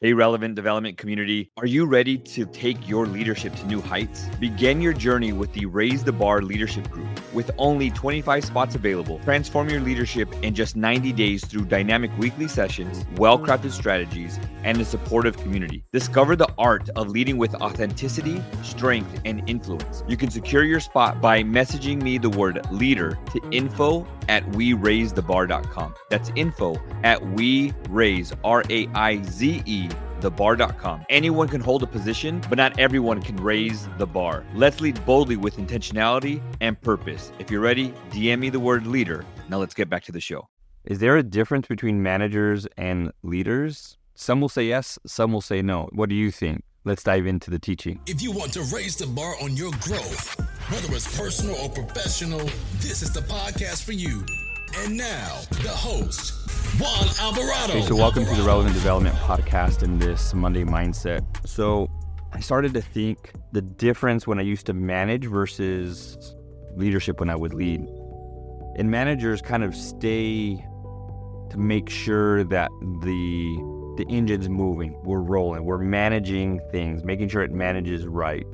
Hey, relevant development community, are you ready to take your leadership to new heights? Begin your journey with the Raize the Bar Leadership Group. With only 25 spots available, transform your leadership in just 90 days through dynamic weekly sessions, well crafted strategies, and a supportive community. Discover the art of leading with authenticity, strength, and influence. You can secure your spot by messaging me the word leader to info at weraizethebar.com. That's info at we raise, R A I Z E the thebar.com. Anyone can hold a position, but not everyone can raise the bar. Let's lead boldly with intentionality and purpose. If you're ready, DM me the word leader. Now let's get back to the show. Is there a difference between managers and leaders? Some will say yes, some will say no. What do you think? Let's dive into the teaching. If you want to raise the bar on your growth, whether it's personal or professional, this is the podcast for you. And now, the host, Juan Alvarado. Okay, so welcome to the Relevant Development Podcast in this Monday Mindset. So I started to think the difference when I used to manage versus leadership when I would lead. And managers kind of stay to make sure that the the engine's moving, we're rolling, we're managing things, making sure it manages right.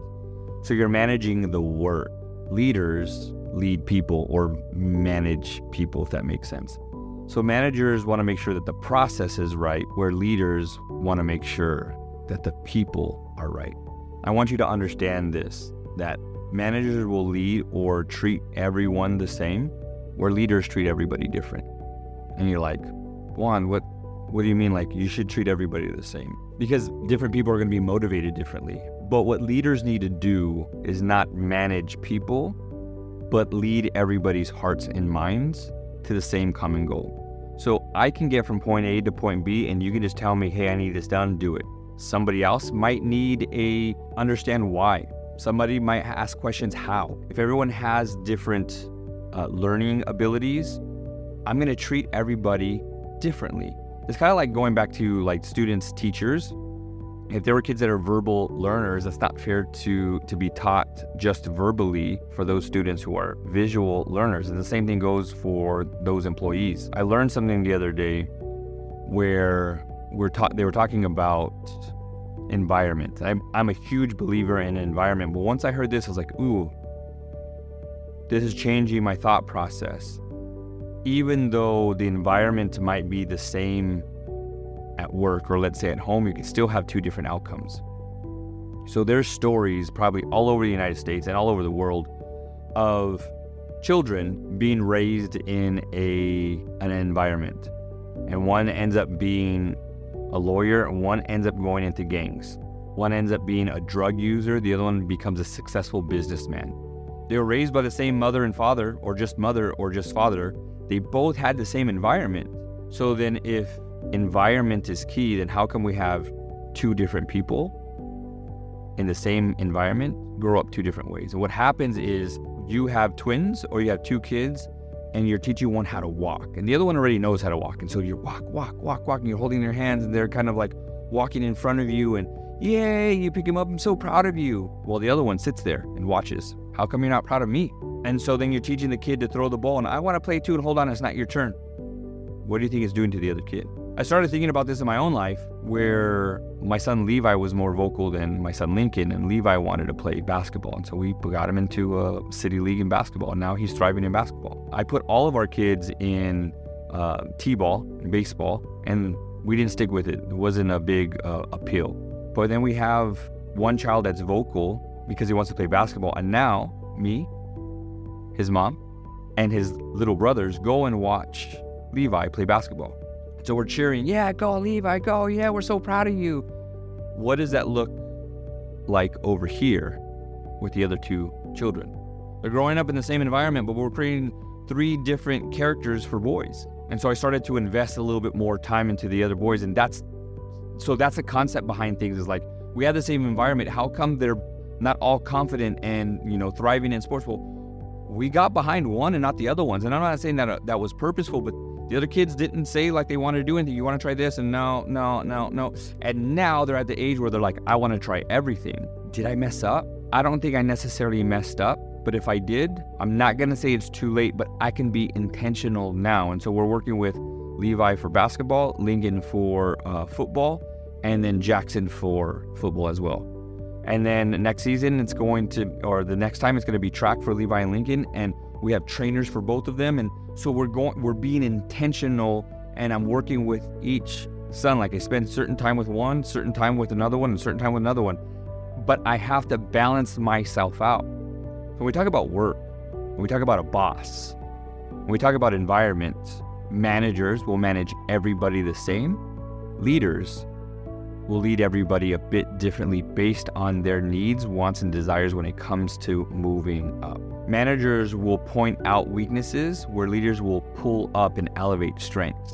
So you're managing the work. Leaders lead people or manage people, if that makes sense. So managers want to make sure that the process is right, where leaders want to make sure that the people are right. I want you to understand this that managers will lead or treat everyone the same, where leaders treat everybody different. And you're like, Juan, what what do you mean like you should treat everybody the same? Because different people are going to be motivated differently. But what leaders need to do is not manage people, but lead everybody's hearts and minds to the same common goal. So I can get from point A to point B and you can just tell me, "Hey, I need this done, do it." Somebody else might need a understand why. Somebody might ask questions how. If everyone has different uh, learning abilities, I'm going to treat everybody differently. It's kind of like going back to like students, teachers. If there were kids that are verbal learners, it's not fair to to be taught just verbally for those students who are visual learners. And the same thing goes for those employees. I learned something the other day where we're ta- they were talking about environment. I'm, I'm a huge believer in environment, but once I heard this, I was like, ooh, this is changing my thought process even though the environment might be the same at work or let's say at home, you can still have two different outcomes. So there's stories probably all over the United States and all over the world of children being raised in a an environment. And one ends up being a lawyer and one ends up going into gangs. One ends up being a drug user, the other one becomes a successful businessman. They were raised by the same mother and father, or just mother or just father, they both had the same environment. So then, if environment is key, then how come we have two different people in the same environment grow up two different ways? And what happens is you have twins or you have two kids and you're teaching one how to walk, and the other one already knows how to walk. And so you're walk, walk, walk, walk, and you're holding their hands, and they're kind of like walking in front of you, and yay, you pick him up, I'm so proud of you. Well, the other one sits there and watches. How come you're not proud of me? And so then you're teaching the kid to throw the ball, and I want to play too, and hold on, it's not your turn. What do you think it's doing to the other kid? I started thinking about this in my own life where my son Levi was more vocal than my son Lincoln, and Levi wanted to play basketball. And so we got him into a city league in basketball, and now he's thriving in basketball. I put all of our kids in uh, t ball and baseball, and we didn't stick with it. It wasn't a big uh, appeal. But then we have one child that's vocal because he wants to play basketball, and now me, his mom, and his little brothers go and watch Levi play basketball. So we're cheering, yeah, go Levi, go, yeah, we're so proud of you. What does that look like over here with the other two children? They're growing up in the same environment, but we're creating three different characters for boys. And so I started to invest a little bit more time into the other boys. And that's so that's the concept behind things is like we have the same environment. How come they're not all confident and you know thriving in sports? Well, we got behind one and not the other ones. And I'm not saying that uh, that was purposeful, but the other kids didn't say like they wanted to do anything. You want to try this? And no, no, no, no. And now they're at the age where they're like, I want to try everything. Did I mess up? I don't think I necessarily messed up. But if I did, I'm not going to say it's too late, but I can be intentional now. And so we're working with Levi for basketball, Lincoln for uh, football. and then Jackson for football as well. And then next season, it's going to, or the next time, it's going to be track for Levi and Lincoln, and we have trainers for both of them. And so we're going, we're being intentional, and I'm working with each son. Like I spend certain time with one, certain time with another one, and certain time with another one. But I have to balance myself out. When we talk about work, when we talk about a boss, when we talk about environments, managers will manage everybody the same. Leaders will lead everybody a bit differently based on their needs, wants, and desires when it comes to moving up. Managers will point out weaknesses where leaders will pull up and elevate strengths.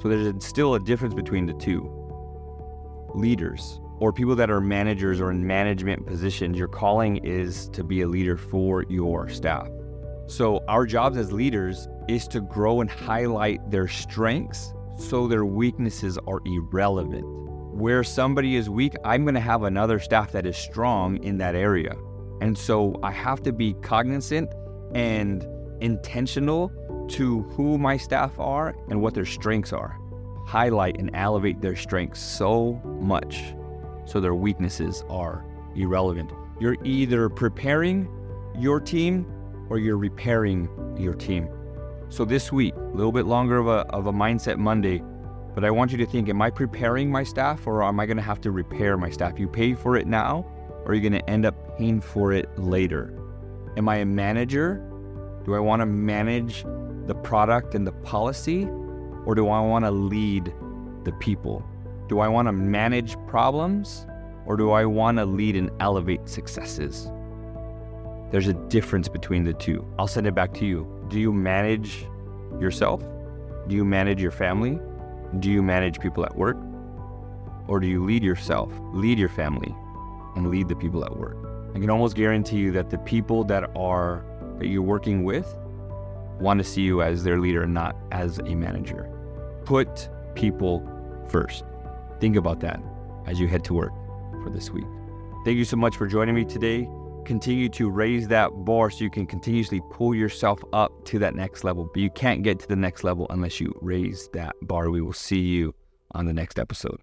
So there's still a difference between the two. Leaders or people that are managers or in management positions, your calling is to be a leader for your staff. So our jobs as leaders is to grow and highlight their strengths so their weaknesses are irrelevant where somebody is weak, I'm going to have another staff that is strong in that area. And so I have to be cognizant and intentional to who my staff are and what their strengths are. Highlight and elevate their strengths so much so their weaknesses are irrelevant. You're either preparing your team or you're repairing your team. So this week, a little bit longer of a, of a Mindset Monday, but I want you to think Am I preparing my staff or am I going to have to repair my staff? You pay for it now or are you going to end up paying for it later? Am I a manager? Do I want to manage the product and the policy or do I want to lead the people? Do I want to manage problems or do I want to lead and elevate successes? There's a difference between the two. I'll send it back to you. Do you manage yourself? Do you manage your family? Do you manage people at work? Or do you lead yourself, lead your family, and lead the people at work? I can almost guarantee you that the people that are that you're working with want to see you as their leader, not as a manager. Put people first. Think about that as you head to work for this week. Thank you so much for joining me today. Continue to raise that bar so you can continuously pull yourself up to that next level. But you can't get to the next level unless you raise that bar. We will see you on the next episode.